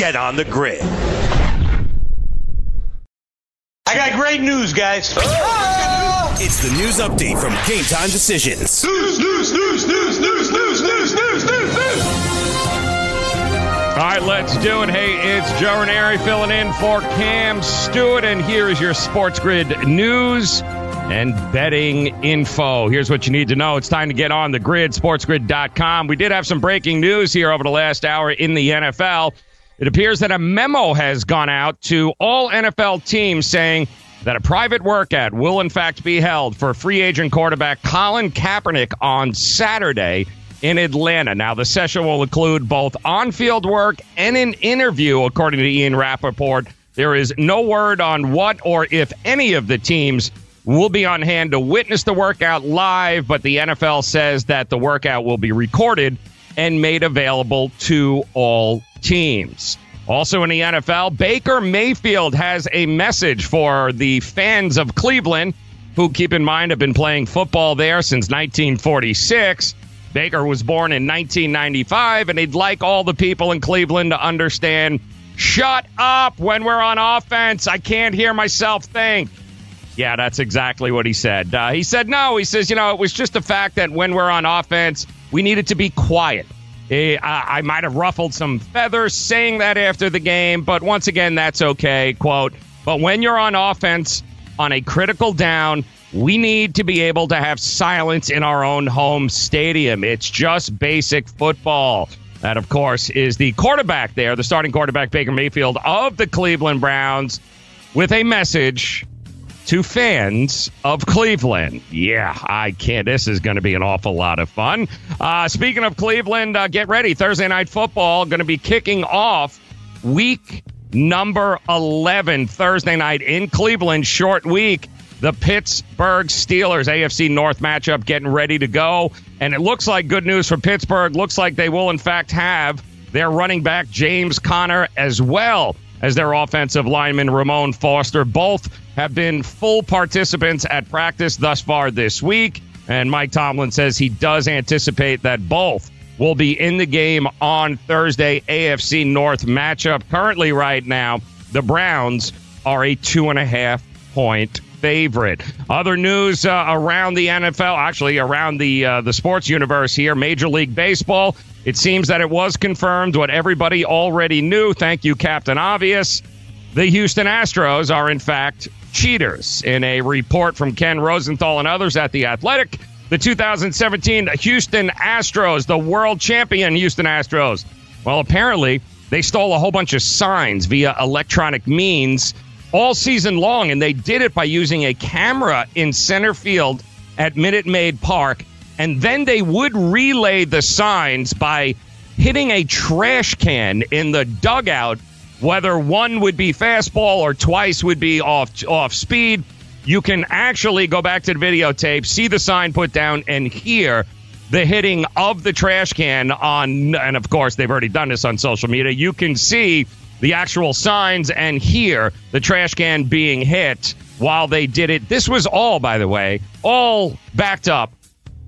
get on the grid. I got great news, guys. Oh, it's the news update from Game Time Decisions. News, news, news, news, news, news, news, news, news, news. All right, let's do it. Hey, it's Joe Raineri filling in for Cam Stewart, and here is your Sports Grid news and betting info. Here's what you need to know. It's time to get on the grid, sportsgrid.com. We did have some breaking news here over the last hour in the NFL. It appears that a memo has gone out to all NFL teams saying that a private workout will, in fact, be held for free agent quarterback Colin Kaepernick on Saturday in Atlanta. Now, the session will include both on field work and an interview, according to Ian Rapoport. There is no word on what or if any of the teams will be on hand to witness the workout live, but the NFL says that the workout will be recorded and made available to all teams. Also in the NFL, Baker Mayfield has a message for the fans of Cleveland, who, keep in mind, have been playing football there since 1946. Baker was born in 1995, and he'd like all the people in Cleveland to understand shut up when we're on offense. I can't hear myself think. Yeah, that's exactly what he said. Uh, he said, no, he says, you know, it was just the fact that when we're on offense, we needed to be quiet. Eh, I, I might have ruffled some feathers saying that after the game, but once again, that's okay. Quote, but when you're on offense on a critical down, we need to be able to have silence in our own home stadium. It's just basic football. That, of course, is the quarterback there, the starting quarterback, Baker Mayfield of the Cleveland Browns, with a message to fans of Cleveland. Yeah, I can't. This is going to be an awful lot of fun. Uh, speaking of Cleveland, uh, get ready. Thursday night football going to be kicking off week number 11 Thursday night in Cleveland. Short week. The Pittsburgh Steelers AFC North matchup getting ready to go. And it looks like good news for Pittsburgh. Looks like they will, in fact, have their running back, James Conner, as well as their offensive lineman, Ramon Foster. Both have been full participants at practice thus far this week. And Mike Tomlin says he does anticipate that both will be in the game on Thursday, AFC North matchup. Currently, right now, the Browns are a two and a half point favorite. Other news uh, around the NFL, actually around the uh, the sports universe here, Major League Baseball. It seems that it was confirmed what everybody already knew. Thank you, Captain Obvious. The Houston Astros are in fact cheaters. In a report from Ken Rosenthal and others at The Athletic, the 2017 Houston Astros, the world champion Houston Astros, well, apparently they stole a whole bunch of signs via electronic means all season long, and they did it by using a camera in center field at Minute Maid Park, and then they would relay the signs by hitting a trash can in the dugout, whether one would be fastball or twice would be off off speed. You can actually go back to the videotape, see the sign put down, and hear the hitting of the trash can on, and of course, they've already done this on social media. You can see the actual signs and hear the trash can being hit while they did it. This was all, by the way, all backed up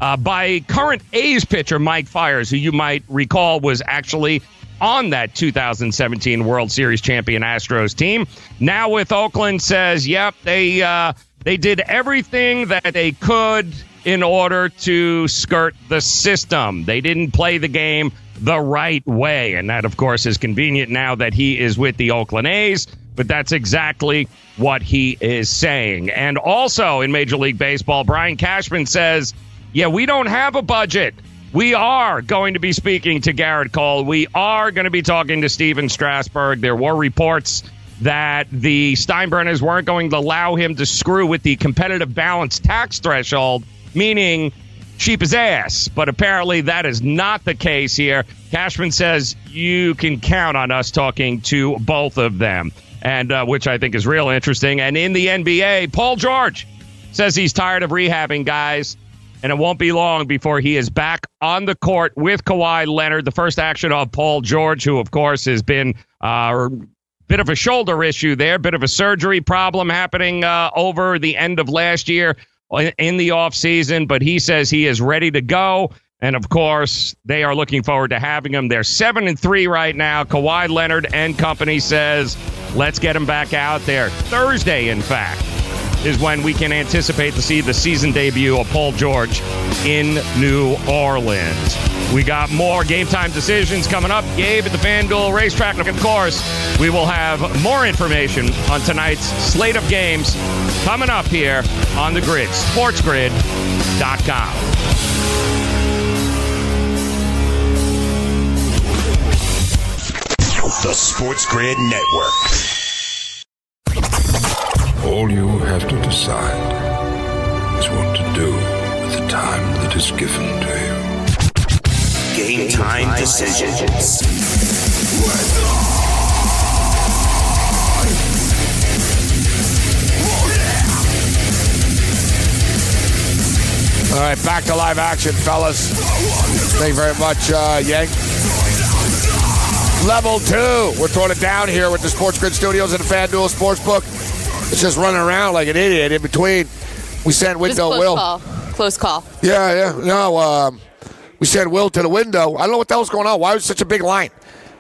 uh, by current A's pitcher Mike Fiers, who you might recall was actually on that 2017 World Series champion Astros team. Now with Oakland says, yep, they uh, they did everything that they could in order to skirt the system. They didn't play the game the right way. And that, of course, is convenient now that he is with the Oakland A's. But that's exactly what he is saying. And also in Major League Baseball, Brian Cashman says, yeah, we don't have a budget. We are going to be speaking to Gerrit Cole. We are going to be talking to Stephen Strasburg. There were reports that the Steinbrenners weren't going to allow him to screw with the competitive balance tax threshold, meaning cheap as ass. But apparently that is not the case here. Cashman says you can count on us talking to both of them, and uh, which I think is real interesting. And in the NBA, Paul George says he's tired of rehabbing guys. And it won't be long before he is back on the court with Kawhi Leonard. The first action of Paul George, who, of course, has been uh, bit of a shoulder issue there, bit of a surgery problem happening uh, over the end of last year in the offseason, but he says he is ready to go. And of course, they are looking forward to having him. They're seven and three right now. Kawhi Leonard and company says, let's get him back out there. Thursday, in fact, is when we can anticipate to see the season debut of Paul George in New Orleans. We got more game time decisions coming up. Gabe at the FanDuel racetrack. And of course, we will have more information on tonight's slate of games coming up here on the grid, sportsgrid.com. The Sports Grid Network. All you have to decide is what to do with the time that is given to you. Game time decisions. All right, back to live action, fellas. Thank you very much, uh, Yank. Level two. We're throwing it down here with the Sports Grid Studios and the FanDuel Sportsbook. It's just running around like an idiot in between. We sent window close Will. Call. Close call. Yeah, yeah. No, um, we sent Will to the window. I don't know what the hell's going on. Why was such a big line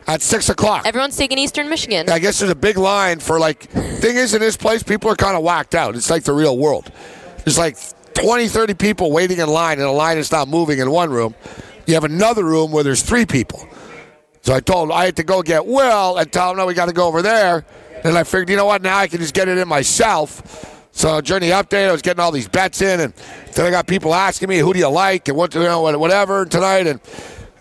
at six o'clock? Everyone's taking Eastern Michigan. I guess there's a big line for like. Thing is, in this place, people are kind of whacked out. It's like the real world. There's like 20, 30 people waiting in line, and the line is not moving in one room. You have another room where there's three people. So I told him I had to go get Will and tell him, no, we got to go over there. And I figured, you know what, now I can just get it in myself. So during the update, I was getting all these bets in, and then I got people asking me, who do you like, and what, you know, whatever tonight. And,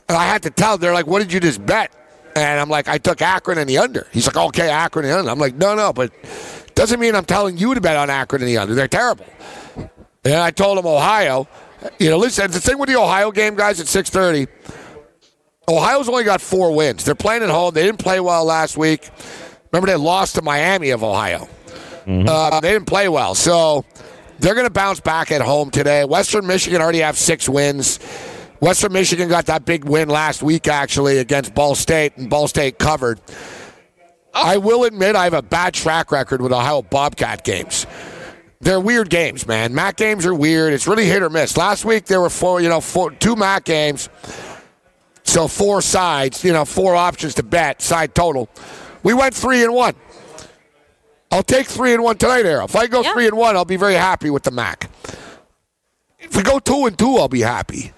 and I had to tell they're like, what did you just bet? And I'm like, I took Akron and the under. He's like, okay, Akron and the under. I'm like, no, no, but doesn't mean I'm telling you to bet on Akron and the under. They're terrible. And I told him Ohio. You know, listen, the thing with the Ohio game, guys, at 6:30. Ohio's only got four wins. They're playing at home. They didn't play well last week. Remember, they lost to Miami of Ohio. Mm-hmm. Uh, they didn't play well, so they're going to bounce back at home today. Western Michigan already have six wins. Western Michigan got that big win last week, actually, against Ball State, and Ball State covered. I will admit I have a bad track record with Ohio Bobcat games they're weird games, man. MAC games are weird. It's really hit or miss. Last week there were four, you know, four, two MAC games, so four sides, you know, four options to bet, side total. We went three and one. I'll take three and one tonight, Arrow. If I go three and one, I'll be very happy with the MAC. If we go two and two, I'll be happy.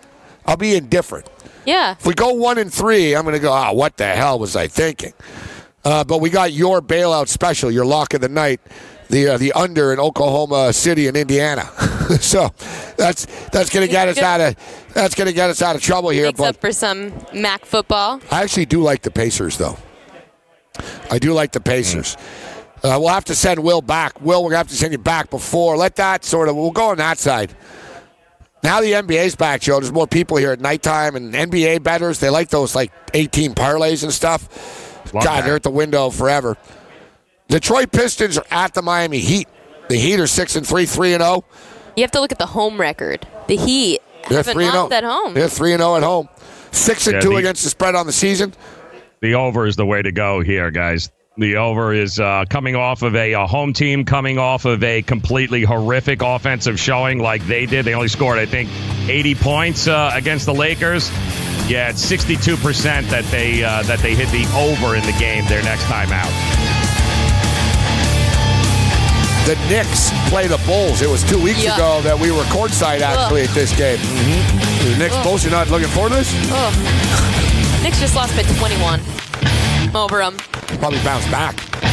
I'll be indifferent. Yeah. If we go one and three, I'm going to go, oh, what the hell was I thinking? Uh, but we got your bailout special, your lock of the night the uh, the under in Oklahoma City and Indiana. so that's that's going to get us out of that's going to get us out of trouble here. But for some MAC football. I actually do like the Pacers though. I do like the Pacers. Uh, we'll have to send Will back. Will, we're going to have to send you back before. Let that sort of, we'll go on that side. Now the NBA's back, Joe. There's more people here at nighttime, and NBA betters, they like those like 18 parlays and stuff. Love God, that. they're at the window forever. Detroit Pistons are at the Miami Heat. The Heat are six and three, three and zero. Oh. You have to look at the home record. The Heat they're three and zero oh. at home. They're three and zero at home. Six and yeah, two the, against the spread on the season. The over is the way to go here, guys. The over is uh, coming off of a, a, home team, coming off of a completely horrific offensive showing like they did. They only scored, I think, 80 points uh, against the Lakers. Yeah, it's 62% that they uh, that they hit the over in the game their next time out the Knicks play the Bulls. It was two weeks yeah. ago that we were courtside actually Ugh. at this game. Mm-hmm. The Knicks, Bulls, you're not looking for this? Knicks just lost by 21 over them. Probably bounce back.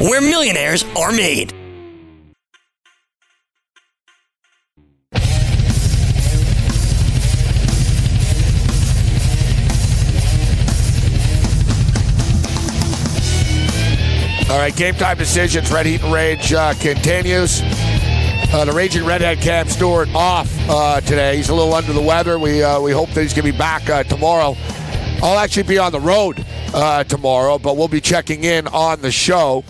where millionaires are made. All right, game time decisions. Red Heat and Rage uh, continues. Uh, the raging redhead Cam Stewart off uh, today. He's a little under the weather. We uh, we hope that he's going to be back uh, tomorrow. I'll actually be on the road uh, tomorrow, but we'll be checking in on the show.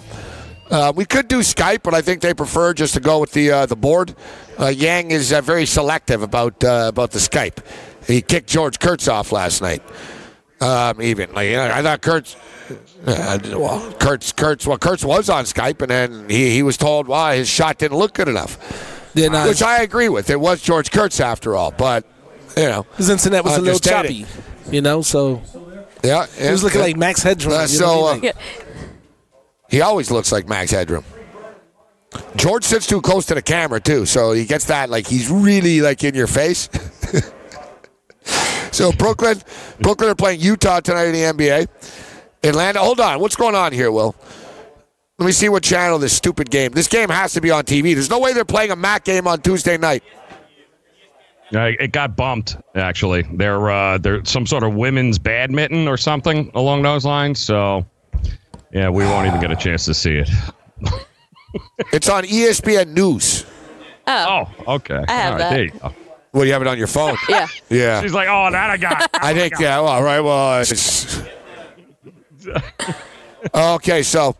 Uh, we could do Skype, but I think they prefer just to go with the uh, the board. Uh, Yang is uh, very selective about uh, about the Skype. He kicked George Kurtz off last night. Um, even like I thought Kurtz. Well, Kurtz, Kurtz, well, Kurtz was on Skype, and then he, he was told, "Well, his shot didn't look good enough," uh, which I agree with. It was George Kurtz after all, but you know, his internet was a little choppy, you know. So yeah, he was looking like Max Headroom. Uh, so know what I uh? Yeah. he always looks like Max Headroom. George sits too close to the camera too, so he gets that like he's really like in your face. so Brooklyn, Brooklyn are playing Utah tonight in the NBA. Atlanta, hold on, what's going on here, Will? Let me see what channel this stupid game. This game has to be on TV. There's no way they're playing a MAC game on Tuesday night. Uh, it got bumped. Actually, they're uh, they're some sort of women's badminton or something along those lines. So, yeah, we won't even get a chance to see it. It's on ESPN News. Oh, Oh, okay. I have All right, that. There you go. Well, you have it on your phone. yeah. Yeah. She's like, oh, that I got. I think, yeah, well, all right, well, it's... okay, so,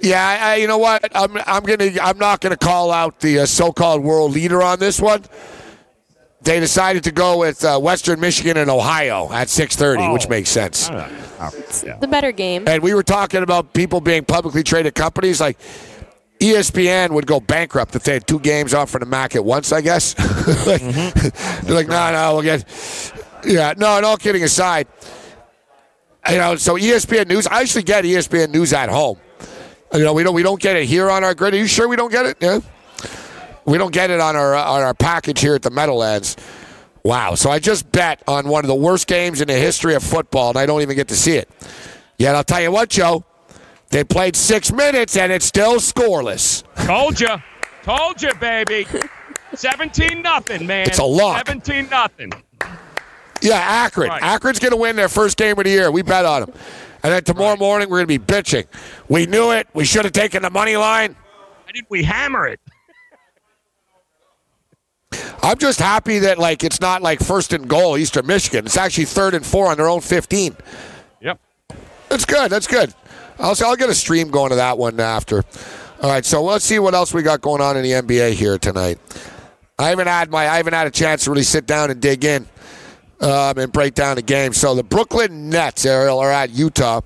yeah, I, I- you know what? I'm, I'm gonna, I'm not gonna call out the uh, so-called world leader on this one. They decided to go with uh, Western Michigan and Ohio at 6:30, which Oh. makes sense. Yeah. The better game. And we were talking about people being publicly traded companies. Like ESPN would go bankrupt if they had two games off for the MAC at once. I guess. like, They're like, no, no, we'll get. Yeah, no. And all kidding aside, you know, so ESPN News. I actually get ESPN News at home. You know, we don't we don't get it here on our grid. Are you sure we don't get it? Yeah. We don't get it on our on our package here at the Meadowlands. Wow. So I just bet on one of the worst games in the history of football, and I don't even get to see it. Yet I'll tell you what, Joe. They played six minutes, and it's still scoreless. Told you. Told you, baby. 17 nothing, man. It's a lock. 17 nothing. Yeah, Akron. Right. Akron's going to win their first game of the year. We bet on them. And then tomorrow morning, we're going to be bitching. We knew it. We should have taken the money line. Why didn't we hammer it? I'm just happy that like it's not like first and goal Eastern Michigan. It's actually third and four on their own 15. Yep. That's good. That's good. I'll I'll get a stream going to that one after. All right, so let's see what else we got going on in the NBA here tonight. I haven't had my I haven't had a chance to really sit down and dig in um, and break down the game. So the Brooklyn Nets Ariel are at Utah.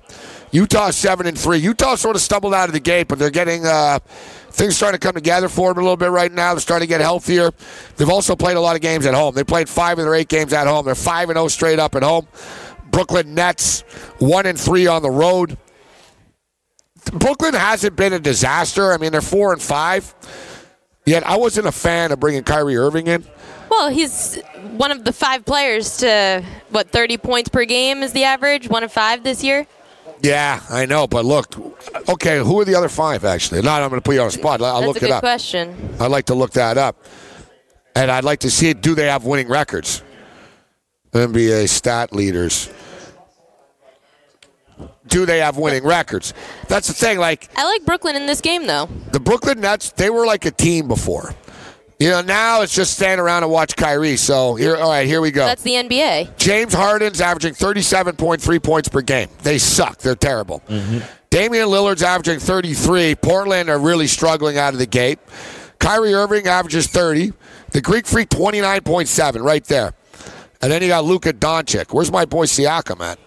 Utah seven and three. Utah sort of stumbled out of the gate, but they're getting uh, things starting to come together for them a little bit right now. They're starting to get healthier. They've also played a lot of games at home. They played five of their eight games at home. They're five and zero straight up at home. Brooklyn Nets one and three on the road. Brooklyn hasn't been a disaster. I mean, they're four and five. Yet I wasn't a fan of bringing Kyrie Irving in. Well, he's one of the five players to what 30 points per game is the average. One of five this year. Yeah, I know, but look, okay, who are the other five actually? Not, I'm going to put you on the spot. I'll That's look a it good up. question. I'd like to look that up, and I'd like to see it. do they have winning records? NBA stat leaders. Do they have winning records? That's the thing. Like I like Brooklyn in this game though. the Brooklyn Nets, they were like a team before. You know, now it's just stand around and watch Kyrie. So here, all right, here we go. That's the NBA. James Harden's averaging 37.3 points per game. They suck. They're terrible. Mm-hmm. Damian Lillard's averaging 33. Portland are really struggling out of the gate. Kyrie Irving averages 30. The Greek Freak 29.7 right there. And then you got Luka Doncic. Where's my boy Siakam at?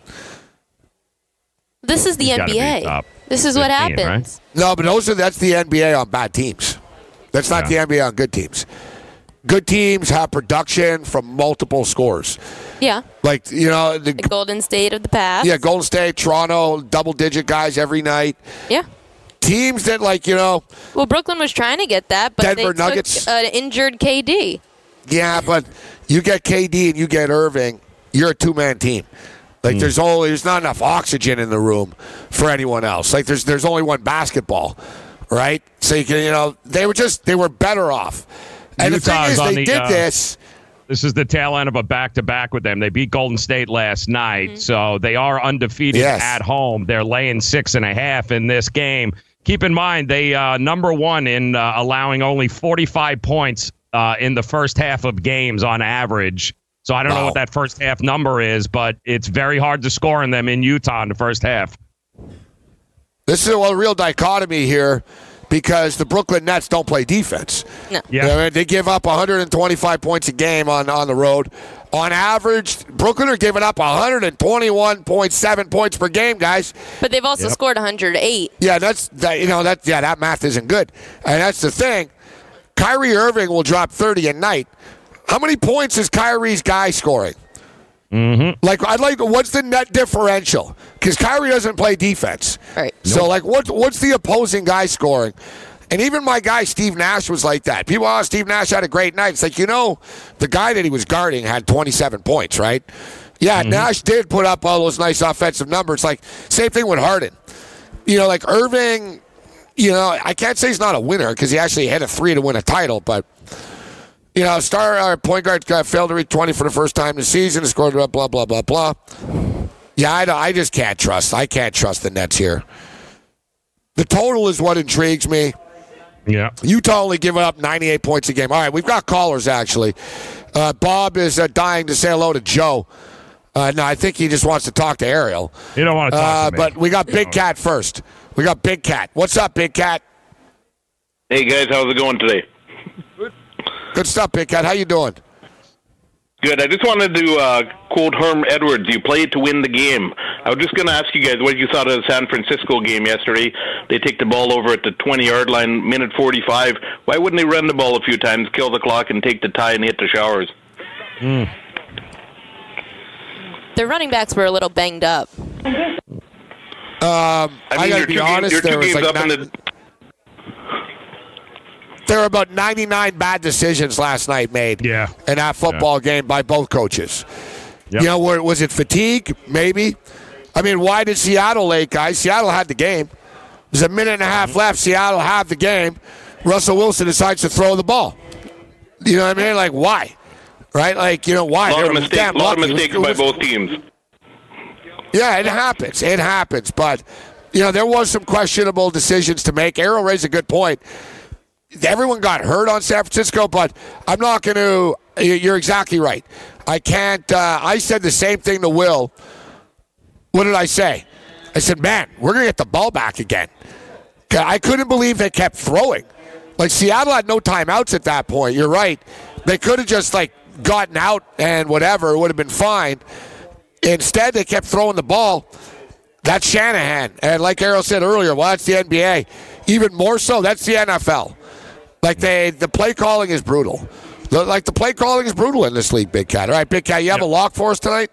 This is the He's gotta be NBA. This is what 15, right? happens. No, but those are that's the NBA on bad teams. That's not Yeah. the NBA on good teams. Good teams have production from multiple scores. Yeah. Like, you know, the, The Golden State of the past. yeah, Golden State, Toronto, double digit guys every night. Yeah. Teams that like, you know, Well, Brooklyn was trying to get that, but Denver they Nuggets. took an injured KD. Yeah, but you get KD and you get Irving, you're a two man team. Like hmm. there's only there's not enough oxygen in the room for anyone else. Like there's there's only one basketball, right? So you can you know they were just they were better off. And the thing is, they the, did uh, this. This is the tail end of a back to back with them. They beat Golden State last night, so they are undefeated Yes. at home. They're laying six and a half in this game. keep in mind they uh, number one in uh, allowing only 45 points uh, in the first half of games on average. So I don't know what that first half number is, but it's very hard to score in them in Utah in the first half. This is a real dichotomy here because the Brooklyn Nets don't play defense. No. Yeah. You know, they give up 125 points a game on, on the road. On average, Brooklyn are giving up 121.7 points per game, guys. But they've also Yep. scored 108. Yeah, that's that. You know that. Yeah, that math isn't good, and that's the thing. Kyrie Irving will drop 30 a night. How many points is Kyrie's guy scoring? Mm-hmm. Like, I'd like. What's the net differential? Because Kyrie doesn't play defense. Right. So, like, what what's the opposing guy scoring? And even my guy Steve Nash was like that. People, oh, Steve Nash had a great night. It's like you know, the guy that he was guarding had 27 points, right? Yeah, Nash did put up all those nice offensive numbers. Like same thing with Harden. You know, like Irving. You know, I can't say he's not a winner because he actually had a three to win a title, but. You know, star uh, point guard uh, failed to reach 20 for the first time this season. Scored blah blah blah blah blah. Yeah, I, I just can't trust. I can't trust the Nets here. The total is what intrigues me. Yeah. Utah only giving up 98 points a game. All right, we've got callers actually. Uh, Bob is uh, dying to say hello to Joe. Uh, no, I think he just wants to talk to Ariel. You don't want to talk Uh, to me. but we got Big Cat first. We got Big Cat. What's up, Big Cat? Hey guys, how's it going today? Good stuff, Big Cat. How you doing? Good. I just wanted to uh, quote Herm Edwards. You played to win the game. I was just going to ask you guys what you thought of the San Francisco game yesterday. They take the ball over at the 20 yard line, minute 45. Why wouldn't they run the ball a few times, kill the clock, and take the tie and hit the showers? Their running backs were a little banged up. Um, I I, gotta be two, games, honest. There was like up the. There were about 99 bad decisions last night made. Yeah. In that football game by both coaches. Yep. You know, were, was it fatigue? Maybe. I mean, why did Seattle late, guys? Seattle had the game. There's a minute and a half left. Seattle had the game. Russell Wilson decides to throw the ball. You know what I mean? Like, why? Right? Like, you know, why? A lot They of were mistakes. damn A lot of mistakes It by was- both teams. yeah, it happens. It happens. But, you know, there was some questionable decisions to make. Arrow raised a good point. Everyone got hurt on San Francisco, but I'm not going to. You're exactly right. I can't. Uh, I said the same thing to Will. What did I say? I said, man, we're going to get the ball back again. I couldn't believe they kept throwing. Like, Seattle had no timeouts at that point. You're right. They could have just, like, gotten out and whatever. It would have been fine. Instead, they kept throwing the ball. That's Shanahan. And like Errol said earlier, well, that's the NBA. Even more so, that's the NFL. Like they, the play calling is brutal. The- Like the play calling is brutal in this league, Big Cat. All right, Big Cat, you have a lock for us tonight?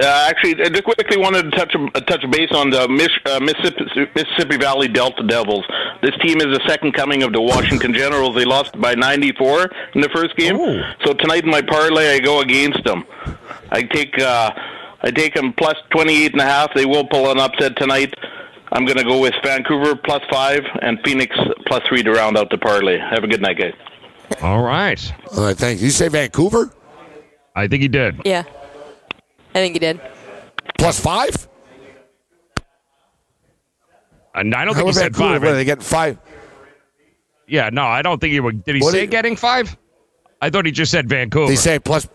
Uh, actually, I just quickly wanted to touch uh, touch base on the Mich- uh, Mississippi, Mississippi Valley Delta Devils. This team is the second coming of the Washington Generals. They lost by 94 in the first game. So tonight in my parlay, I go against them. I take uh, I take them plus 28 and a half. They will pull an upset tonight. I'm going to go with Vancouver plus five and Phoenix plus three to round out the parlay. Have a good night, guys. All right. All right, thanks. You say Vancouver? I think he did. Yeah. I think he did. Plus five? Uh, and I don't How think he about said Vancouver? five. What, are they getting five? Yeah, no, I don't think he would. Did he What say did- getting five? I thought he just said Vancouver. They say plus.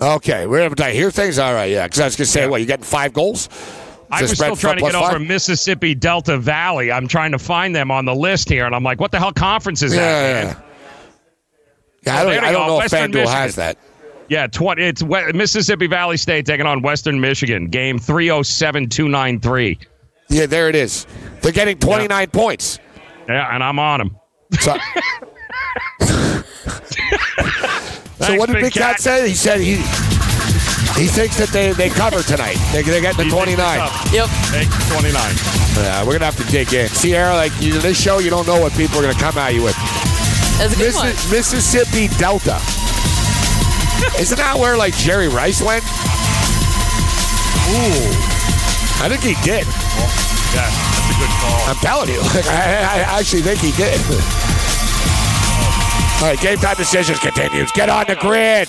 Okay, we're able to hear things. All right, yeah. Because I was going to say, Yeah. what, you getting five goals? I was still trying to get over five? Mississippi Delta Valley. I'm trying to find them on the list here, and I'm like, what the hell conference is Yeah, that? yeah. man? Yeah, I don't, I don't know Western if FanDuel Michigan. has that. Yeah, 20, it's Mississippi Valley State taking on Western Michigan. Game 307293. Yeah, there it is. They're getting 29 points. Yeah, and I'm on them. So, so what did Big Cat say? He said he he thinks that they, they cover tonight. They, they get the 29. Yep. Take 29. Yeah, we're going to have to dig in. Sierra, like you, this show, you don't know what people are going to come at you with. That's a good one. Mississippi Delta. Isn't that where like Jerry Rice went? Ooh, I think he did. Yeah, that's a good call. I'm telling you, like, I, I actually think he did. All right, game time decisions continues. Get on the grid.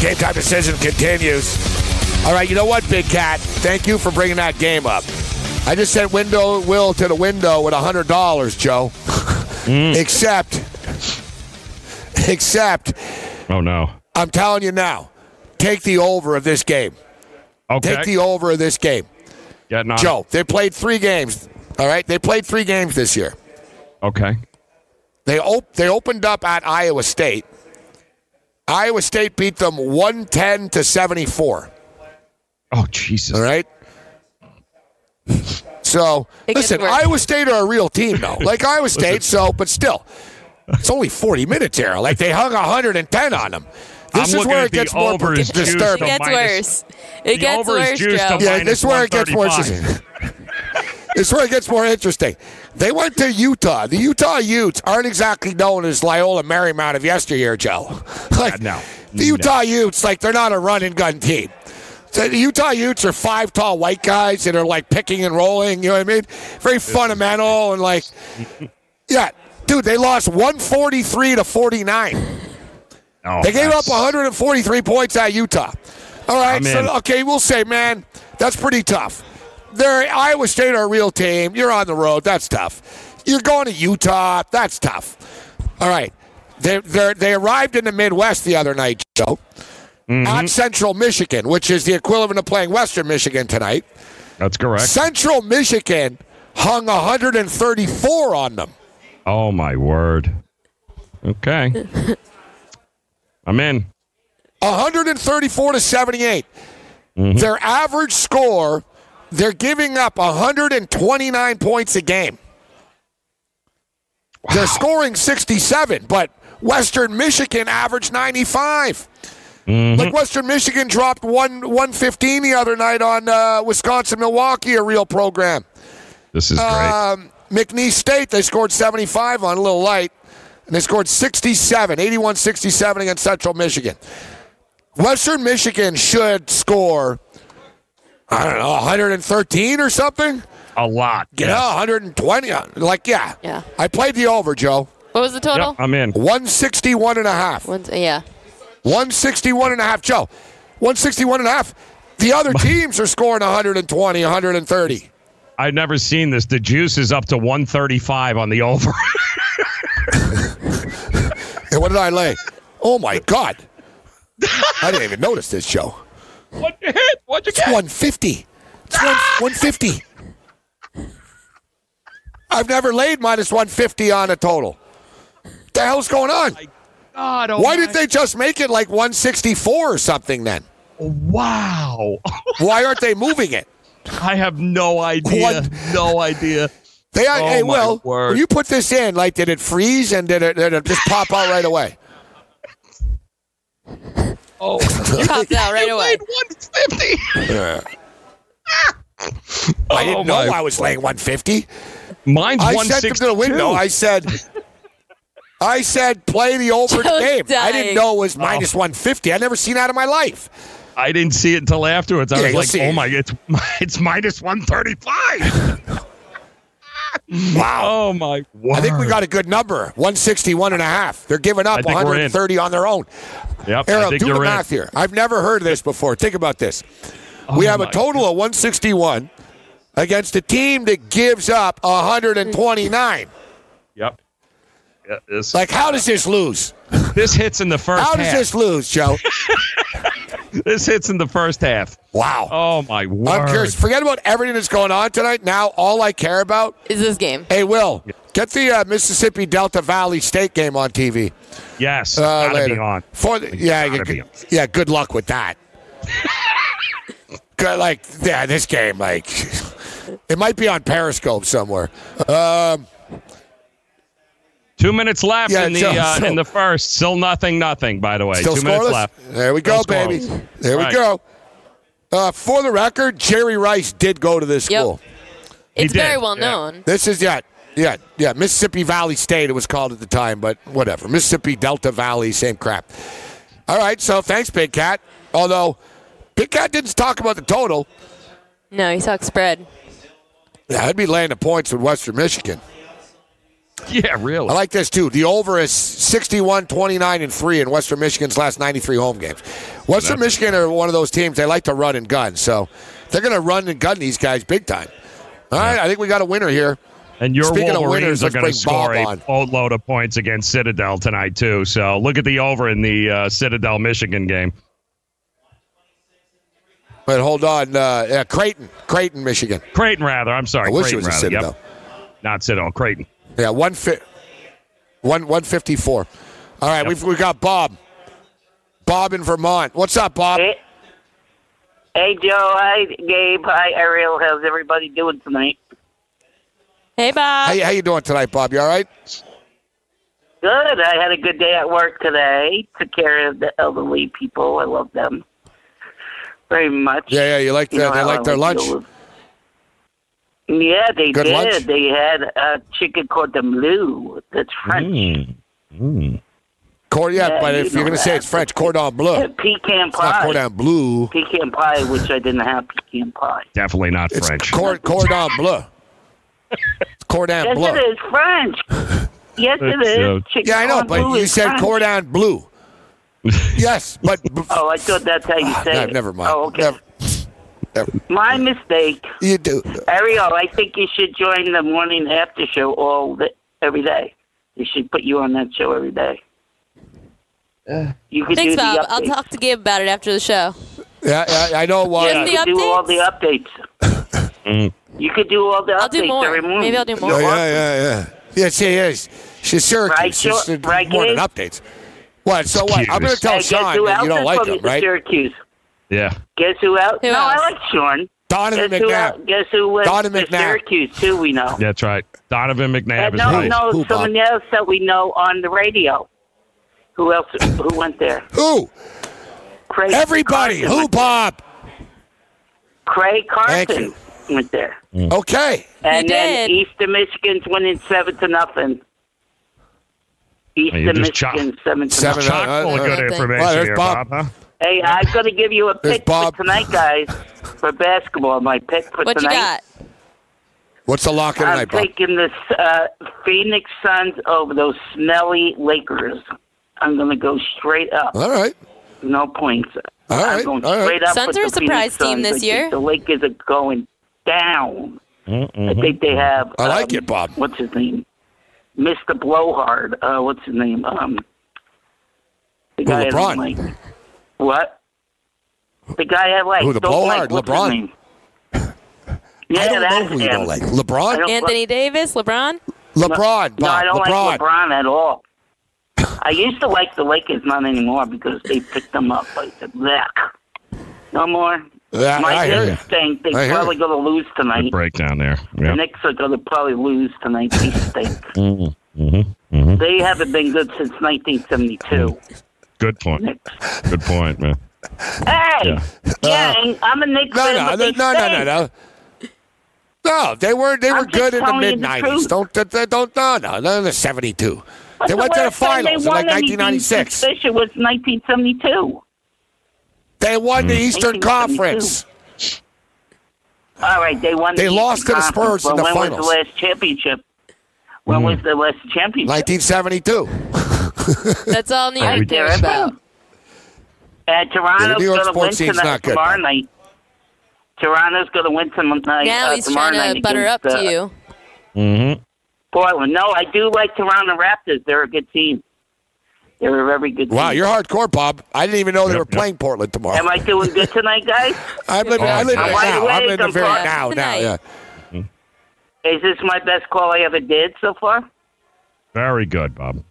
Game time decision continues. All right, you know what, Big Cat? Thank you for bringing that game up. I just sent window Will to the window with hundred dollars, Joe. Mm. except, except, Oh no. I'm telling you now, take the over of this game. Okay. Take the over of this game, Yeah, on. it. Joe. They played three games. All right, they played three games this year. Okay. They op- they opened up at Iowa State. Iowa State beat them 110 to 74. Oh Jesus. All right. So It listen. Iowa State are a real team though. Like Iowa State, so but still, it's only 40 minutes here. Like they hung 110 on them. This I'm is where it gets more over is juiced disturbing. It gets worse. It The gets over is worse, juiced Joe. Yeah, minus this is where it gets more interesting. this is where it gets more interesting. They went to Utah. The Utah Utes aren't exactly known as Loyola Marymount of yesteryear, Joe. Like no. the Utah Utes, like they're not a run and gun team. So the Utah Utes are five tall white guys that are like picking and rolling. You know what I mean? Very fundamental and like, yeah, dude. They lost 143 to 49. Oh, They gave up 143 points at Utah. All right, so okay, we'll say, man, that's pretty tough. They're Iowa State are a real team. You're on the road. That's tough. You're going to Utah. That's tough. All right, they they they arrived in the Midwest the other night, Joe, Mm-hmm. at Central Michigan, which is the equivalent of playing Western Michigan tonight. That's correct. Central Michigan hung 134 on them. Oh my word. Okay. I'm in. 134 to 78. Mm-hmm. Their average score, they're giving up 129 points a game. They're scoring 67, but Western Michigan averaged 95. Mm-hmm. Like Western Michigan dropped one 115 the other night on uh, Wisconsin Milwaukee, a real program. This is great. Um, McNeese State, they scored 75 on a little light, and they scored 67, 81 67 against Central Michigan. Western Michigan should score, I don't know, 113 or something? a lot. You yes. know, 120. Like, yeah. Yeah. I played the over, Joe. What was the total? Yep, I'm in. 161 and a half. Once- yeah. 161 and a half, Joe. 161 and a half. The other teams are scoring 120, 130. I've never seen this. The juice is up to 135 on the over. And what did I lay? Oh, my God. I didn't even notice this, show. what you hit? What'd you It's get? 150. It's one, 150. I've never laid minus 150 on a total. What the hell's going on? God, oh Why did they just make it like 164 or something then? Wow. Why aren't they moving it? I have no idea. What? No idea. They, Oh, hey, my Will, word. when you put this in, like, did it freeze and did it, did it just pop out right away? Oh, Popped out right you away. laid 150. I didn't Oh, know I was laying 150. Mine's I 162. sent him to the window. I said, I said, play the over Joe's game. I didn't know it was minus 150. I never seen that in my life. I didn't see it until afterwards. I Yeah, was like, see oh it. my, it's it's minus 135. Wow. oh my word. I think we got a good number 161 and a half. They're giving up think we're in. 130 on their own. Yep, think do the in. math here. I've never heard of this before. Think about this. Oh we have a total of 161 against a team that gives up 129. Yep. Yeah, this, Like, how does this lose? this hits in the first How does this lose, Joe? This hits in the first half. Wow. Oh my word. I'm curious. Forget about everything that's going on tonight. Now, all I care about Is this game? Hey, Will, Get the uh, Mississippi Delta Valley State game on TV. Yes, Uh, gotta later. be on. For the, yeah, Gotta yeah, be good, on. yeah. Good luck with that. Good, like yeah, this game like it might be on Periscope somewhere. Um, Two minutes left Yeah, in the so- uh, so- in the first. Still nothing, nothing. By the way, Still two minutes scoreless? left. There we go, Still baby. scoreless. There we Right. go. Uh, for the record, Jerry Rice did go to this Yep. school. It's very well yeah. known. This is yeah, yeah, yeah. Mississippi Valley State, it was called at the time, but whatever. Mississippi Delta Valley, same crap. All right, so thanks, Big Cat. Although Big Cat didn't talk about the total. No, he talked spread. Yeah, I'd be laying the points with Western Michigan. Yeah, really. I like this too. The over is 61, 29, and 3 in Western Michigan's last 93 home games. Western Michigan are one of those teams, they like to run and gun. So they're going to run and gun these guys big time. All right, I think we got a winner here. And your Speaking of Wolverines winners, are going to score Bob a boatload of points against Citadel tonight too. So look at the over in the uh, Citadel Michigan game. But hold on. Uh, yeah, Creighton, Creighton, Michigan. Creighton, rather. I'm sorry. I wish Creighton, it was rather. Citadel. Yep. Not Citadel. Creighton. Yeah, one fi- one one fifty four. All right, we've we got Bob. Bob in Vermont. What's up, Bob? Hey, hey, Joe. Hi, Gabe. Hi, Ariel. How's everybody doing tonight? Hey, Bob. How, you- how you doing tonight, Bob? You all right? Good. I had a good day at work today. Took care of the elderly people. I love them very much. Yeah, yeah. You like You the, know they how like their like lunch. To live. Yeah, they Good did. lunch? They had a chicken cordon bleu. That's French. Cor- yeah, Yeah, but you if you're going to say it's French, cordon bleu. Pecan It's not pie. cordon bleu. Pecan pie, which I didn't have pecan pie. Definitely not It's French. cor- cordon bleu. It's cordon Yes, bleu. it is French. Yes, it It's, is. uh, Yeah, I know, but you said French. cordon bleu. yes, but Oh, I thought that's how you say no, it. never mind. Oh, okay. Never- never- My mistake. You do. Ariel, I think you should join the morning after show all the, every day. They should put you on that show every day. You could Thanks, do Bob. I'll updates. talk to Gabe about it after the show. Yeah, yeah, I know why. Give You the could do all the updates? updates. You could do all the I'll updates do more. every morning. Maybe I'll do more. Yeah, yeah, yeah, yeah. Yes, he is. She's Syracuse. Right, She's sure. the Right, morning Gabe? updates. What? So what? I'm going to tell Hey, guess Sean who that else you don't is like from him, right? Syracuse. Yeah. Guess who else? Who no, else? I like Sean. Donovan guess McNabb. el- guess who went Donovan McNabb. Syracuse too? We know. That's right. Donovan Uh, McNabb is no, right. no, Who, Bob? someone else that we know on the radio. Who else? Who went there? Who? Craig Everybody. Carton Who. Bob? Craig Thank Carton went there. Okay. And He then did. Eastern Michigan's winning seven to nothing. Eastern just chock- Michigan seven to Seven nothing. uh, Chock full of uh, good uh, information Well, here, Bob. Bob. huh? Hey, I'm going to give you a There's pick Bob. for tonight, guys, for basketball. My pick for What you tonight. got? What's the lock of the I'm night, Bob? taking the uh, Phoenix Suns over those smelly Lakers. I'm going to go straight up. All right. No points. All I'm right, going all right. straight up. Suns with are a the Phoenix surprise team Suns. this I think year. The Lakers are going down. I think they have. I like um, it, Bob. What's his name? Mr. Blowhard. Uh, what's his name? Um, the Who, guy I don't LeBron? like. What? The guy I like. Who, the don't Blowhard? Like. LeBron? Yeah, I don't know that's who you him. don't like. LeBron? Don't Anthony Davis, LeBron. LeBron, Bob. No, I don't LeBron. like LeBron at all. I used to like the Lakers, not anymore, because they picked them up. I said, Blech. No more. Yeah, My I hear you. stink. They're I probably going to lose Good tonight. breakdown there. The Knicks are going to probably lose tonight. They stink. mm-hmm. Mm-hmm. They haven't been good since 1972. Good point. Good point, man. Hey, gang, I'm a Knicks No, fan, no, no, no, no, no, no. No, they were they were good in the mid '90s. Don't don't don't no no no in the '72. They went to the finals they in like 1996. suspicious was 1972. They won the Eastern Conference. All right, they won. They the lost Eastern to the Spurs in but the when finals. was the last championship? When was hmm. the last championship? 1972. That's all New York cares about. Uh, Toronto's New York going to win tonight, not good, tomorrow night. Toronto's going to win tonight. Now uh, he's trying to night butter up to uh, you. Mm-hmm. Portland. No, I do like Toronto Raptors. They're a good team. They're a very good team. Wow, you're hardcore, Bob. I didn't even know they were yep. playing Portland tomorrow. Am I doing good tonight, guys? I'm living, Oh, I live in yeah. it Wide now. I'm awake, in the I'm very fine. now, now, Tonight. yeah. Is this my best call I ever did so far? Very good, Bob.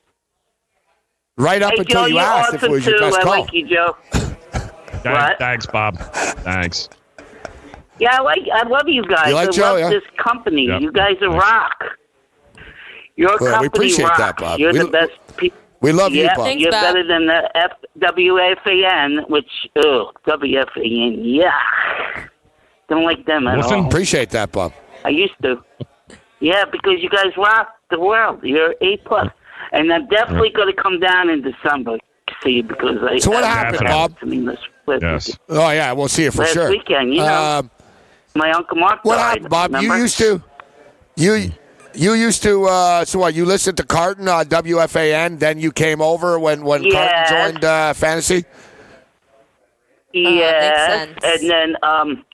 Right up hey, until Joe, you you're asked awesome if it was too. your best I call. like you, Joe. Thank- What? Thanks, Bob. Thanks. Yeah, I like. I love you guys. You like I Joe, love yeah? this company. Yep. You guys are Thanks. rock. Your Well, we appreciate rocks. that, Bob. You're We- the best. Pe- We love you, Bob. Thanks, you're Bob. better than the F- WFAN, which oh WFAN, yeah. Don't like them at Wolfen? all. Appreciate that, Bob. I used to. Yeah, because you guys rock the world. You're A plus, and I'm definitely going to come down in December to see you because I. So what I- happened, Definitely. Bob? I mean, this last Yes. weekend. Oh yeah, we'll see you for Last sure. weekend, you know. Um, My uncle Mark. what died, happened, Bob? You used to, you, you used to. Uh, so what? You listened to Carton on WFAN, then you came over when when Yes. Carton joined uh, Fantasy. Yeah, sense. and then um,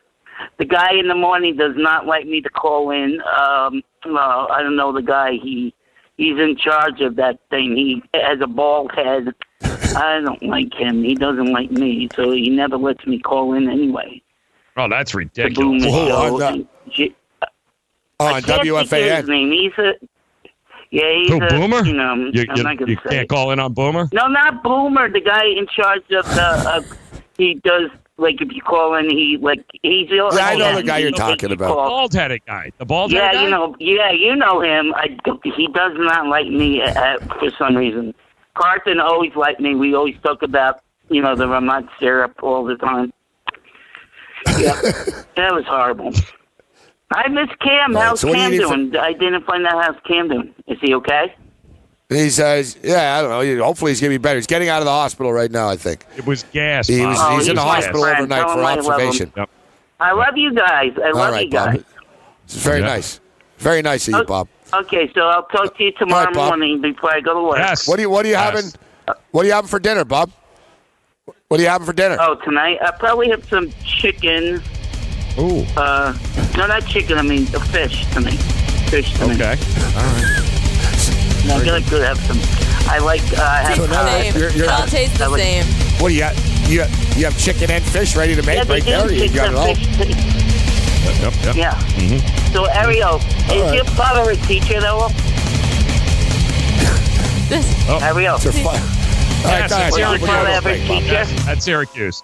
the guy in the morning does not like me to call in. Um, well, I don't know the guy. He he's in charge of that thing. He has a bald head. I don't like him. He doesn't like me, so he never lets me call in anyway. Oh, that's The ridiculous. Boomer Whoa, Show. on, uh, Oh, I on can't think his WFAN. name. He's a yeah. He's Who, a Boomer? You know, You, you- you can't call in on Boomer? No, not Boomer. The guy in charge of the. Uh, he does like if you call in, he like he's the. Yeah, I know the guy you're talking about. call. Bald headed guy. The bald headed Yeah, guy? you know, yeah, you know him. I, he does not like me uh, for some reason. Carton always liked me. We always talk about, you know, the Vermont syrup all the time. Yeah, that was horrible. I miss Cam. All right, How's so what do you Cam need for- doing? I didn't find out how's Cam doing. Is he okay? He says, "Yeah, I don't know. Hopefully, he's gonna be better. He's getting out of the hospital right now. I think It was gas. he was. Oh, he's in the hospital friend. overnight Tell for him I love observation. Yep. I love you guys. I love right, you guys. Bob. It's very Yeah. nice. Very nice of you, Okay. Bob. Okay, so I'll talk to you tomorrow All right, Bob. morning before I go to work. Yes. What do you What are you Yes. having? What are you having for dinner, Bob? What are you having for dinner? Oh, tonight I probably have some chicken. Ooh. Uh, no, not chicken. I mean uh, fish tonight. Fish tonight. Okay. No, I'm gonna go have some. I like. Uh, I have. So now uh, Same. you're- you're- It all tastes the like- same. What do you got? You you have chicken and fish ready to make yeah, right they there. You take got it all. fish. Yep, yep. Yeah. So Ariel, is right. your father a teacher though? Oh. Ariel. It's a fun. All right, Yes, go it's Will Bob. your you father have ever to say, Bob? teach you? At Syracuse.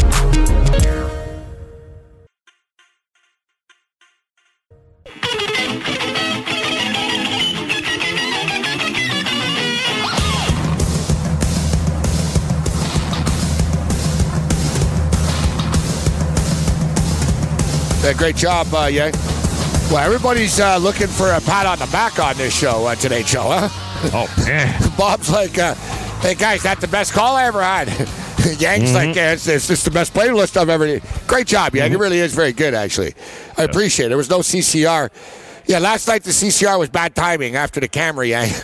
Yeah, great job, uh, Yang. Well, everybody's uh, looking for a pat on the back on this show, uh, today's show, huh? Oh, man. Bob's like, uh, hey, guys, that's the best call I ever had. Yang's like, yeah, it's, it's just the best playlist I've ever. Great job, Yang. It really is very good, actually. I appreciate it. There was no CCR. Yeah, last night the CCR was bad timing after the camera, Yang.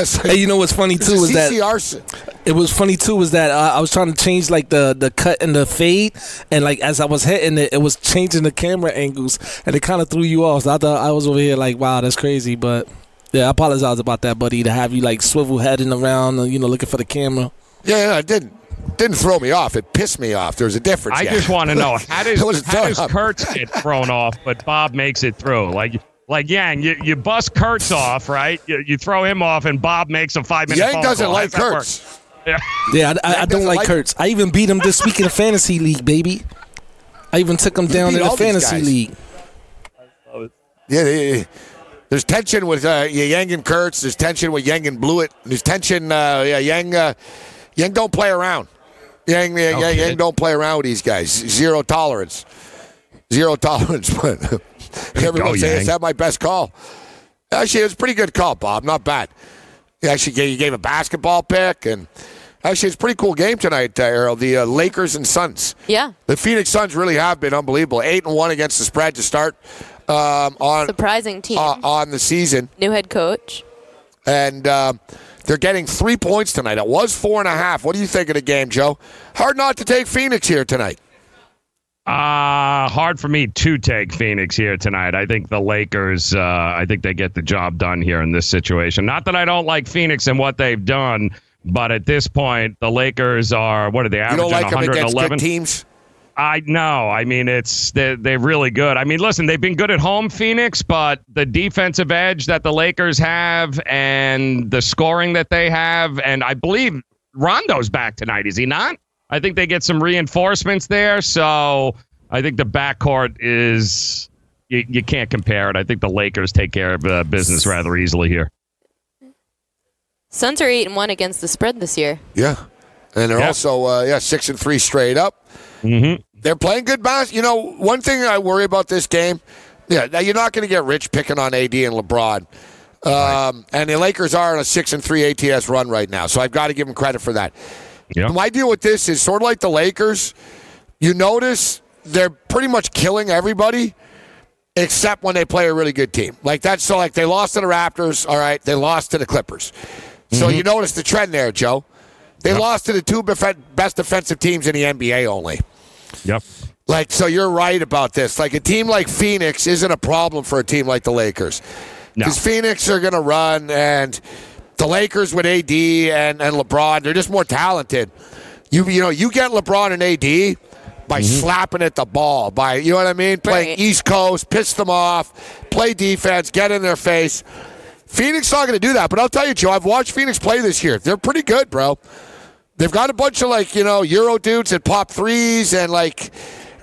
Last night- Hey, you know what's funny too is that CCR. it was funny too is that uh, I was trying to change like the the cut and the fade, and like as I was hitting it, it was changing the camera angles, and it kind of threw you off. So I thought I was over here like, wow, that's crazy. But yeah, I apologize about that, buddy. To have you like swivel heading around, uh, you know, looking for the camera. Yeah, yeah, it didn't didn't throw me off. It pissed me off. There's a difference. I yeah. just want to know how does, It wasn't how does off. Kurtz get thrown off, but Bob makes it through? Like, like Yang, you, you bust Kurtz off, right? You, you throw him off, and Bob makes a five minute. Yang phone doesn't call. like Kurtz. Yeah. Yeah, I, I, I don't like like- Kurtz. I even beat him this week in the fantasy league, baby. I even took him down in the fantasy league. Yeah, they- there's tension with uh, Yang and Kurtz. There's tension with Yang and Blewett. There's tension. Uh, yeah, Yang. Uh, Yang don't play around. Yang, yeah, Yang, Yang don't play around with these guys. Zero tolerance. Zero tolerance. But everyone says, Yang. is that my best call? Actually, it was a pretty good call, Bob. Not bad. He actually gave, he gave a basketball pick, and Actually, it's a pretty cool game tonight, uh, Errol. The uh, Lakers and Suns. Yeah. The Phoenix Suns really have been unbelievable. Eight and one against the spread to start um, on Surprising team. uh, on the season, New head coach. and uh, they're getting three points tonight. It was four and a half. What do you think of the game, Joe? Hard not to take Phoenix here tonight. Uh, hard for me to take Phoenix here tonight. I think the Lakers, uh, I think they get the job done here in this situation. Not that I don't like Phoenix and what they've done, but at this point, the Lakers are, what are they You don't like them against 111? good teams. I know. I mean, it's they're, they're really good. I mean, listen, they've been good at home, Phoenix, but the defensive edge that the Lakers have and the scoring that they have, and I believe Rondo's back tonight, is he not? I think they get some reinforcements there, so I think the backcourt is you, you can't compare it. I think the Lakers take care of uh, business rather easily here. Suns are eight and one against the spread this year. Yeah, and they're Yeah. also uh, yeah six and three straight up. Mm-hmm. They're playing good basketball. You know, one thing I worry about this game. Yeah, now you're not going to get rich picking on AD and LeBron. Um, And the Lakers are on a six and three ATS run right now, so I've got to give them credit for that. Yeah. My deal with this is sort of like the Lakers. You notice they're pretty much killing everybody except when they play a really good team. Like that's so like they lost to the Raptors, all right, they lost to the Clippers. So mm-hmm. you notice the trend there, Joe. They lost to the two best defensive teams in the NBA only. Yep. Like so you're right about this. Like a team like Phoenix isn't a problem for a team like the Lakers. No. Because Phoenix are going to run and the Lakers with AD and, and LeBron, they're just more talented. You you know, you get LeBron and AD by mm-hmm. slapping at the ball, by you know what I mean? Playing Right. East Coast, piss them off, play defense, get in their face. Phoenix not going to do that, but I'll tell you, Joe, I've watched Phoenix play this year. They're pretty good, bro. They've got a bunch of like you know Euro dudes that pop threes, and like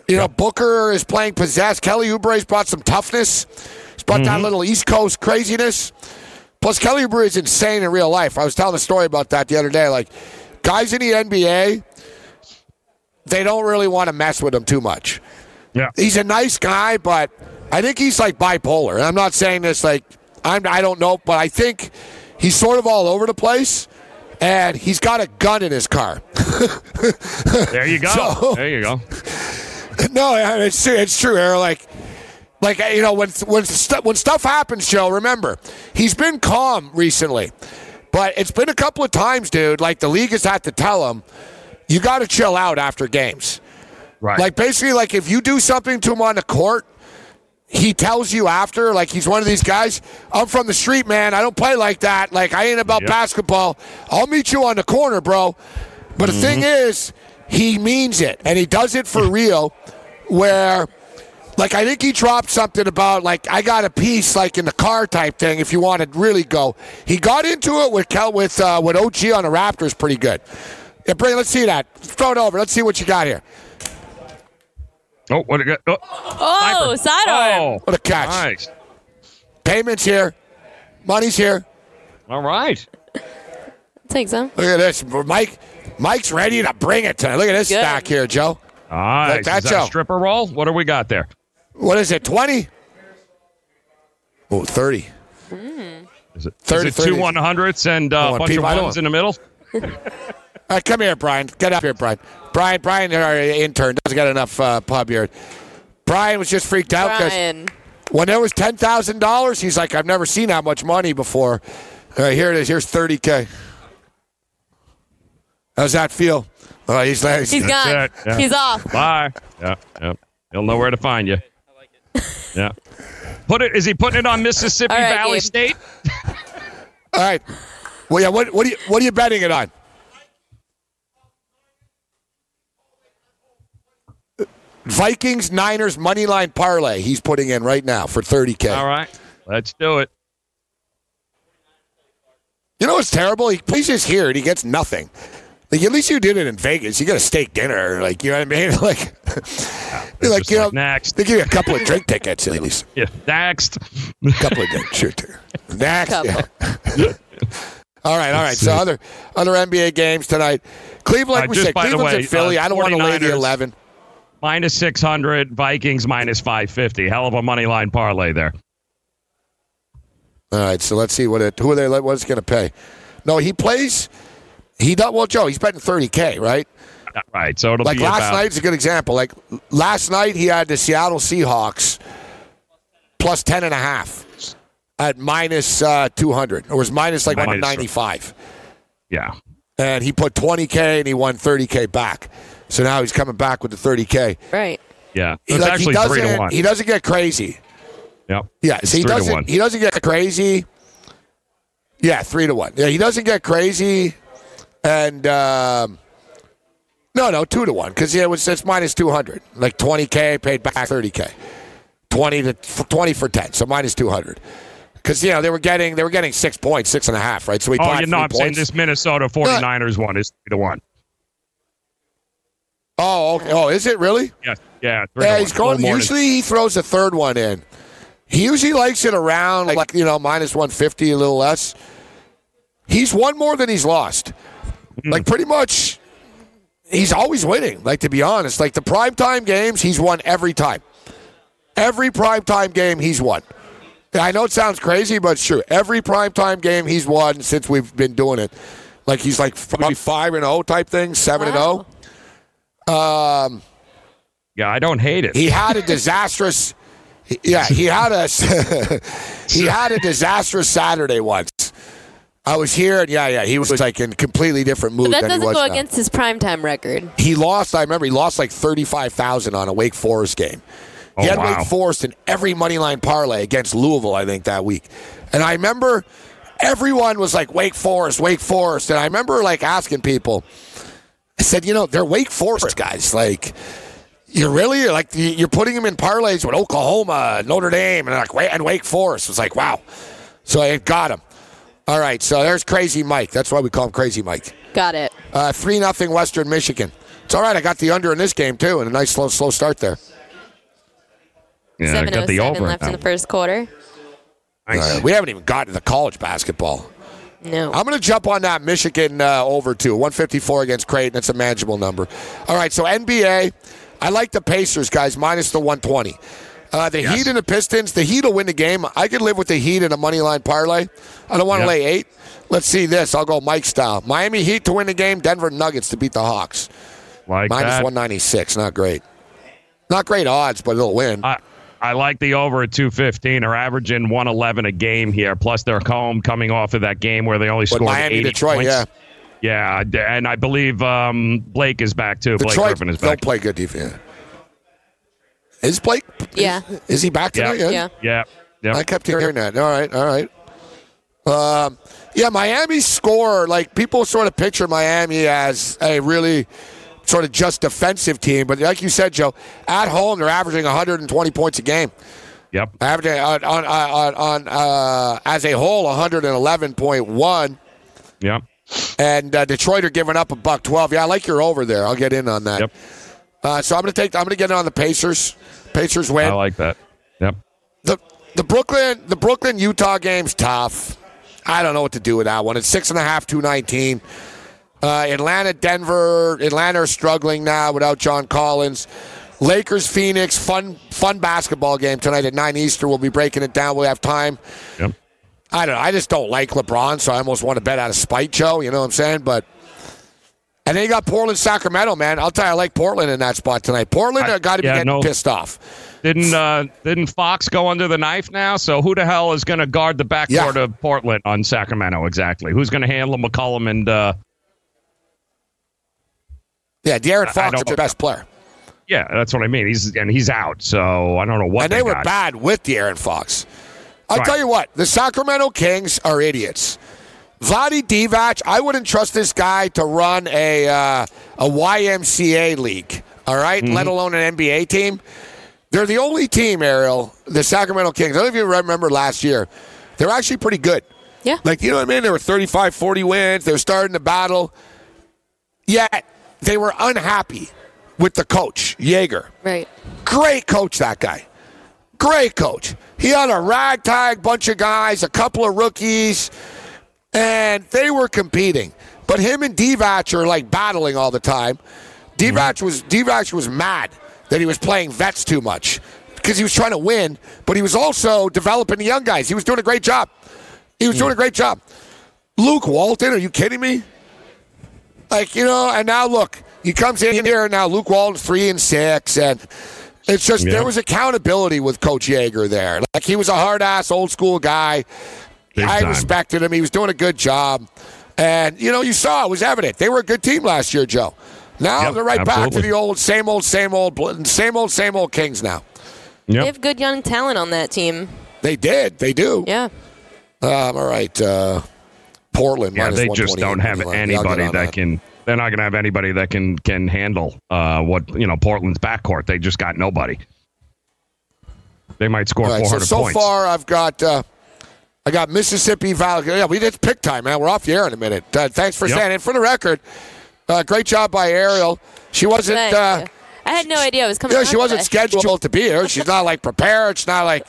you know Booker is playing possessed. Kelly Oubre's brought some toughness. He's brought that mm-hmm. little East Coast craziness. Plus, Kelly Oubre is insane in real life. I was telling a story about that the other day. Like guys in the NBA, they don't really want to mess with him too much. Yeah. He's a nice guy, but I think he's like bipolar. And I'm not saying this like I'm I don't know, but I think he's sort of all over the place. And he's got a gun in his car. There you go. So- there you go. no, it's true. It's true. Like, like you know, when when stu- when stuff happens, Joe. Remember, he's been calm recently, but it's been a couple of times, dude. Like the league has had to tell him, you got to chill out after games. Right. Like basically, like if you do something to him on the court, he tells you after. Like he's one of these guys. I'm from the street, man. I don't play like that. Like I ain't about Yep. basketball. I'll meet you on the corner, bro. But the thing mm-hmm. is, he means it, and he does it for real. Where, like, I think he dropped something about like I got a piece, like in the car type thing. If you want to really go, he got into it with Kel with uh, with OG on the Raptors, pretty good. Yeah, bring. Let's see that. Throw it over. Let's see what you got here. Oh, what a good. Oh, Oh, sidearm. oh. What a catch! Nice. Payments here, money's here. All right. Take some. Look at this, Mike. Mike's ready to bring it tonight. Look at this Good. stack here, Joe. Nice. Like that, Is that a stripper roll? What do we got there? What is it? Twenty? Oh, 30. Is it, 30, is it two 30. 100s and uh, I a want bunch people- of ones in the middle? All right, come here, Brian. Get up here, Brian. Brian, Brian, our intern, doesn't get enough uh, pub here. Brian was just freaked out because when there was ten thousand dollars, he's like, "I've never seen that much money before." All right, here it is. Here's thirty k. How's that feel? He's like, He's gone. yeah. He's off. Bye. Yeah, yeah. He'll know where to find you. Yeah. Put it. Is he putting it on Mississippi All right, Valley Gabe. State? All right. Well, yeah. What, what are you What are you betting it on? Vikings Niners money line parlay. He's putting in right now for thirty k. All right. Let's do it. You know what's terrible? He plays his here and he gets nothing. Like at least you did it in Vegas. You got a steak dinner, like you know what I mean? Like, you're like just you know, next. they give you a couple of drink tickets at least. Yeah. Next. A couple of drinks, sure. too. Next, yeah. all right, all right. So other other NBA games tonight. Cleveland, like Uh, we just said, by the Cleveland's way, at Philly. uh, I don't want to lay the 49ers. eleven. Minus 600. Vikings minus 550. Hell of a money line parlay there. All right, so let's see what it. Who are they? What's going to pay? No, he plays. He does well, Joe. He's betting 30k, right? Right. So it'll be like be last about, night's a good example. Like last night, he had the Seattle Seahawks plus ten and a half at minus uh, 200, or was minus like Minus- 195. Yeah. And he put 20k and he won 30k back. So now he's coming back with the 30k. Right. Yeah. He, It's like, he actually three to doesn't- one. He doesn't get crazy. Yep. Yeah, It's so he three to doesn't. one. He doesn't get crazy. Yeah, three to one. Yeah, he doesn't get crazy, and um, no, no, two to one because yeah, it was it's minus two hundred, like twenty k paid back thirty k, twenty to twenty for ten, so minus two hundred. Because you know they were getting they were getting six points, six and a half, right? So we Oh, you know, I'm saying this Minnesota 49ers one is three to one. Oh, okay. Oh, is it really? Yeah. Yeah. Yeah, he's going. Usually he throws a third one in. He usually likes it around like you know minus one fifty, a little less. He's won more than he's lost. Hmm. Like pretty much, he's always winning. Like to be honest, like the primetime games, he's won every time. Every primetime game, he's won. I know it sounds crazy, but it's true. Every primetime game he's won since we've been doing it. Like he's like probably five and zero type thing, seven and zero. Um, Yeah, I don't hate it. he had a disastrous. Yeah, he had a he had a disastrous Saturday once. I was here, and yeah, yeah, he was like in completely different mood But that than doesn't was go now. against his primetime record. He lost. I remember he lost like thirty five thousand on a Wake Forest game. He Oh, had wow. Wake Forest in every money line parlay against Louisville, I think, that week. And I remember everyone was like Wake Forest, Wake Forest, and I remember like asking people. I said, you know, they're Wake Forest guys. Like, You're really like you- you're putting them in parlays with Oklahoma, Notre Dame, and like Wa- and Wake Forest. It's like wow. So I got him. All right, so there's Crazy Mike. That's why we call him Crazy Mike. Got it. Uh, Three nothing Western Michigan. It's all right. I got the under in this game too, and a nice slow slow start there. Yeah, I Seven got oh the seven over. left in the first quarter. Uh, we haven't even gotten to the college basketball. No. I'm going to jump on that Michigan uh, over too. 154 against Creighton. It's a manageable number. All right, so NBA. I like the Pacers guys minus the 120. Uh, the Heat and the Pistons. The Heat will win the game. I could live with the Heat in a money line parlay. I don't want to Yep. lay eight. Let's see this. I'll go Mike style. Miami Heat to win the game. Denver Nuggets to beat the Hawks. Like 196. Not great. Not great odds, but it'll win. I, I like the over at 215. They're averaging 111 a game here. Plus, they're home coming off of that game where they only But scored Miami, 80 Detroit, points. yeah. Yeah, and I believe um, Blake is back too. Blake Detroit Griffin is back. They'll play good defense. Is Blake? Yeah. Is he back Yeah. tonight? Yeah. Yeah. I kept hearing that. All right, all right. Um, yeah, Miami score, like people sort of picture Miami as a really sort of just defensive team, but like you said, Joe, at home they're averaging 120 points a game. Yep. Averaging on on on, on uh, as a whole 111.1, Yep. and uh, Detroit are giving up a buck 12. Yeah, I like your over there. I'll get in on that. Yep. Uh, so I'm going to take. I'm going to get in on the Pacers. Pacers win. I like that. Yep. the the Brooklyn the Brooklyn Utah game's tough. I don't know what to do with that one. It's six and a half, two nineteen. Uh, Atlanta, Denver. Atlanta are struggling now without John Collins. Lakers, Phoenix. Fun fun basketball game tonight at nine Eastern. We'll be breaking it down. We'll have time. Yep. I don't know. I just don't like LeBron, so I almost want to bet out of spite, Joe. You know what I'm saying? But and then you got Portland, Sacramento, man. I'll tell you, I like Portland in that spot tonight. Portland I- uh, got to be yeah, getting no. pissed off. Didn't uh, didn't Fox go under the knife now? So who the hell is going to guard the backcourt Yeah. of Portland on Sacramento exactly? Who's going to handle McCollum and uh, Yeah, De'Aaron Fox is the best player. yeah, that's what I mean. He's and he's out, so I don't know what and they, were got. bad with De'Aaron Fox. I'll Right. tell you what, the Sacramento Kings are idiots. Vlade Divac, I wouldn't trust this guy to run a uh, a YMCA league. All right? Mm-hmm. let alone an NBA team. They're the only team, Ariel, the Sacramento Kings. I don't know if you remember last year. They're actually pretty good. Yeah. Like, you know what I mean? They were 35, 40 wins. They were starting to battle. Yet, they were unhappy with the coach, Joerger. Right. Great coach, that guy. Great coach. He had a ragtag bunch of guys, a couple of rookies, and they were competing. But him and Divac are like battling all the time. Divac mm-hmm. was Divac was mad that he was playing vets too much because he was trying to win, but he was also developing the young guys. He was doing a great job. He was doing a mm. great job. Luke Walton, are you kidding me? Like you know, and now look, he comes in here and now. Luke Walton's three and six, and it's just Yeah. there was accountability with Coach Joerger there. Like he was a hard ass, old school guy. Big I time. respected him. He was doing a good job, and you know, you saw it was evident. They were a good team last year, Joe. Now Yep, they're right back to the old, same old, same old, same old, same old Kings. Now They have good young talent on that team. they did, they do. Yeah. Um, all right, uh, Portland. Yeah, minus they just don't have money line. Yeah, I'll get anybody on that can. They're not going to have anybody that can can handle uh, what you know Portland's backcourt. They just got nobody. They might score All right, so 400 so points. far I've got uh, I got Mississippi Valley. Yeah, we did pick time, man. We're off the air in a minute. Uh, thanks for Yep. saying. And for the record, uh, great job by Ariel. She wasn't. Uh. I had no idea I was coming. yeah, on she wasn't today. scheduled to be here. She's not like prepared. It's not like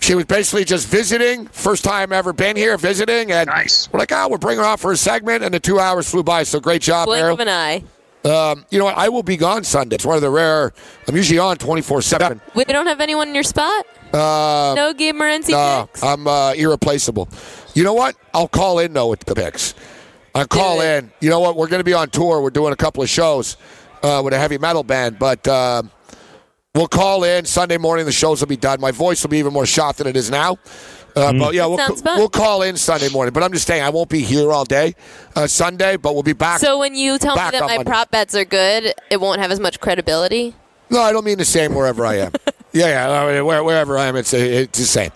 she was basically just visiting. First time ever been here visiting, and Nice. we're like, oh, we're bringing her on for a segment, and the two hours flew by. So great job, Blink Ariel. of an eye. Um, you know what? I will be gone Sunday. It's one of the rare. I'm usually on 24 seven. We don't have anyone in your spot. Uh, no Gabe Morency No, picks. I'm uh, irreplaceable. You know what? I'll call in though with the picks. I'll call in. You know what? We're going to be on tour. We're doing a couple of shows uh, with a heavy metal band, but um we'll call in Sunday morning. The shows will be done. My voice will be even more shot than it is now. Uh, But yeah, we'll, Sounds fun. we'll call in Sunday morning. But I'm just saying, I won't be here all day uh, Sunday, but we'll be back. So when you tell me back that up my on- prop bets are good, it won't have as much credibility. No, I don't mean the same wherever I am. yeah, yeah, I mean, where, wherever I am, it's, it's the same.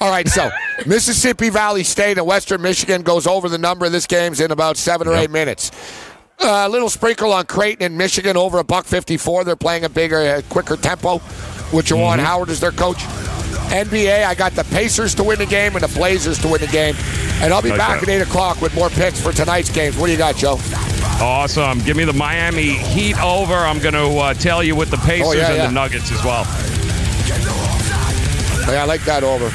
All right, so Mississippi Valley State and Western Michigan goes over the number of this game's in about seven or eight minutes. A little sprinkle on Creighton and Michigan over a buck fifty-four. They're playing a bigger, uh, quicker tempo. With Juwan Howard as their coach. NBA, I got the Pacers to win the game and the Blazers to win the game. And I'll be Like back that. at eight o'clock with more picks for tonight's games. What do you got, Joe? Awesome. Give me the Miami Heat over. I'm going to uh, tell you with the Pacers Oh, yeah, and yeah. the Nuggets as well. Yeah, I like that over.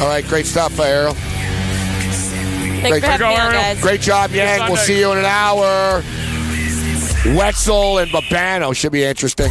All right, great stuff, Ariel. Thanks Great, for having me on, guys. great job, Yang. We'll see you in an hour. Wetzel and Babano should be interesting.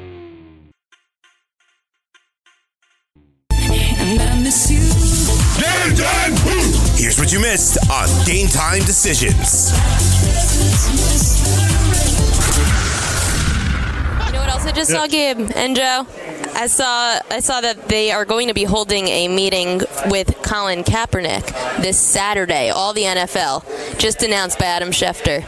Game time! Here's what you missed on Game Time Decisions. You know what else I just saw, Gabe and Joe? I saw I saw that they are going to be holding a meeting with Colin Kaepernick this Saturday. All the NFL just announced by Adam Schefter.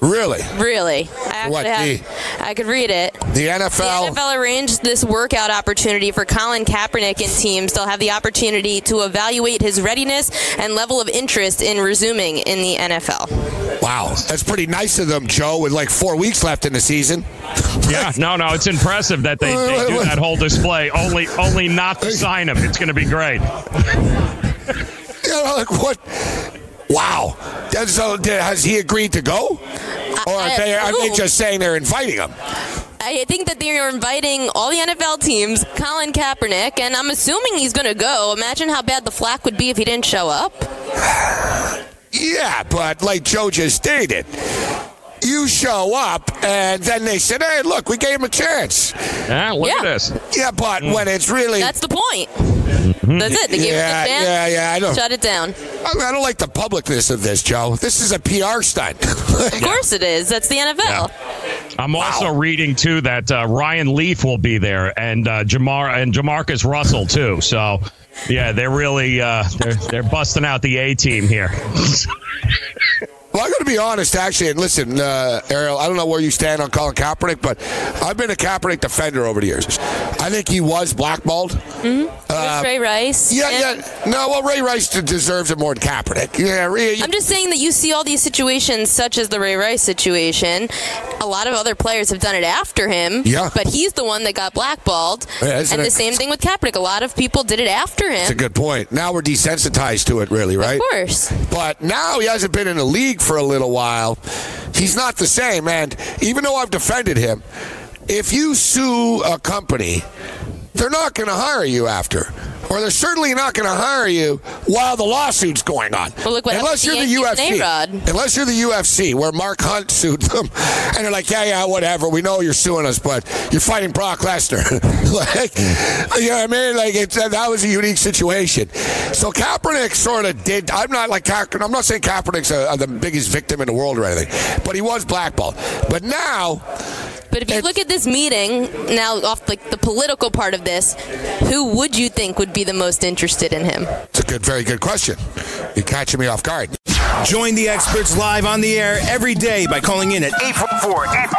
Really? Really, I actually What, have, I could read it. The NFL. The NFL arranged this workout opportunity for Colin Kaepernick and teams. They'll have the opportunity to evaluate his readiness and level of interest in resuming in the NFL. Wow, that's pretty nice of them, Joe, with like four weeks left in the season. Yeah, no, no, it's impressive that they, they do that whole display. Only, only not to sign him. It's going to be great. You know, like what? Wow. So, has he agreed to go? Or are they, are they just saying they're inviting him? I think that they are inviting all the NFL teams, Colin Kaepernick, and I'm assuming he's going to go. Imagine how bad the flack would be if he didn't show up. Yeah, but like Joe just stated, you show up and then they said, hey, look, we gave him a chance. Yeah, look Yeah. at this. Yeah, but when it's really. That's the point. That's it. They gave yeah, him a chance. yeah, yeah, I know. Shut it down. I, mean, I don't like the publicness of this, Joe. This is a PR stunt. Of course it is. That's the NFL. I'm also reading too that uh, Ryan Leaf will be there and uh, Jamar and Jamarcus Russell too. So, yeah, they're really uh, they're they're busting out the A team here. Well, I'm going to be honest, actually, and listen, uh, Ariel, I don't know where you stand on Colin Kaepernick, but I've been a Kaepernick defender over the years. I think he was blackballed. Mm-hmm. Uh, Ray Rice. Yeah, And yeah. No, well, Ray Rice deserves it more than Kaepernick. Yeah, Ray, I'm just saying that you see all these situations, such as the Ray Rice situation. A lot of other players have done it after him. Yeah. But he's the one that got blackballed. Yeah, and the same thing with Kaepernick. A lot of people did it after him. That's a good point. Now we're desensitized to it, really, right? Of course. But now he hasn't been in the league for a little while, he's not the same. And even though I've defended him, if you sue a company, they're not going to hire you after. Or they're certainly not going to hire you while the lawsuit's going on. Well, look what Unless you're the to Yankees and UFC. Unless you're the UFC, where Mark Hunt sued them. And they're like, yeah, yeah, whatever. We know you're suing us, but you're fighting Brock Lesnar. like, you know what I mean? Like, it's, uh, that was a unique situation. So Kaepernick sort of did. I'm not like Kaepernick. I'm not saying Kaepernick's a, the biggest victim in the world or anything, but he was blackballed. But now, But if you look at this meeting now, off like the political part of this, who would you think would be the most interested in him? it's a good, very good question. You're catching me off guard. Join the experts live on the air every day by calling in at 844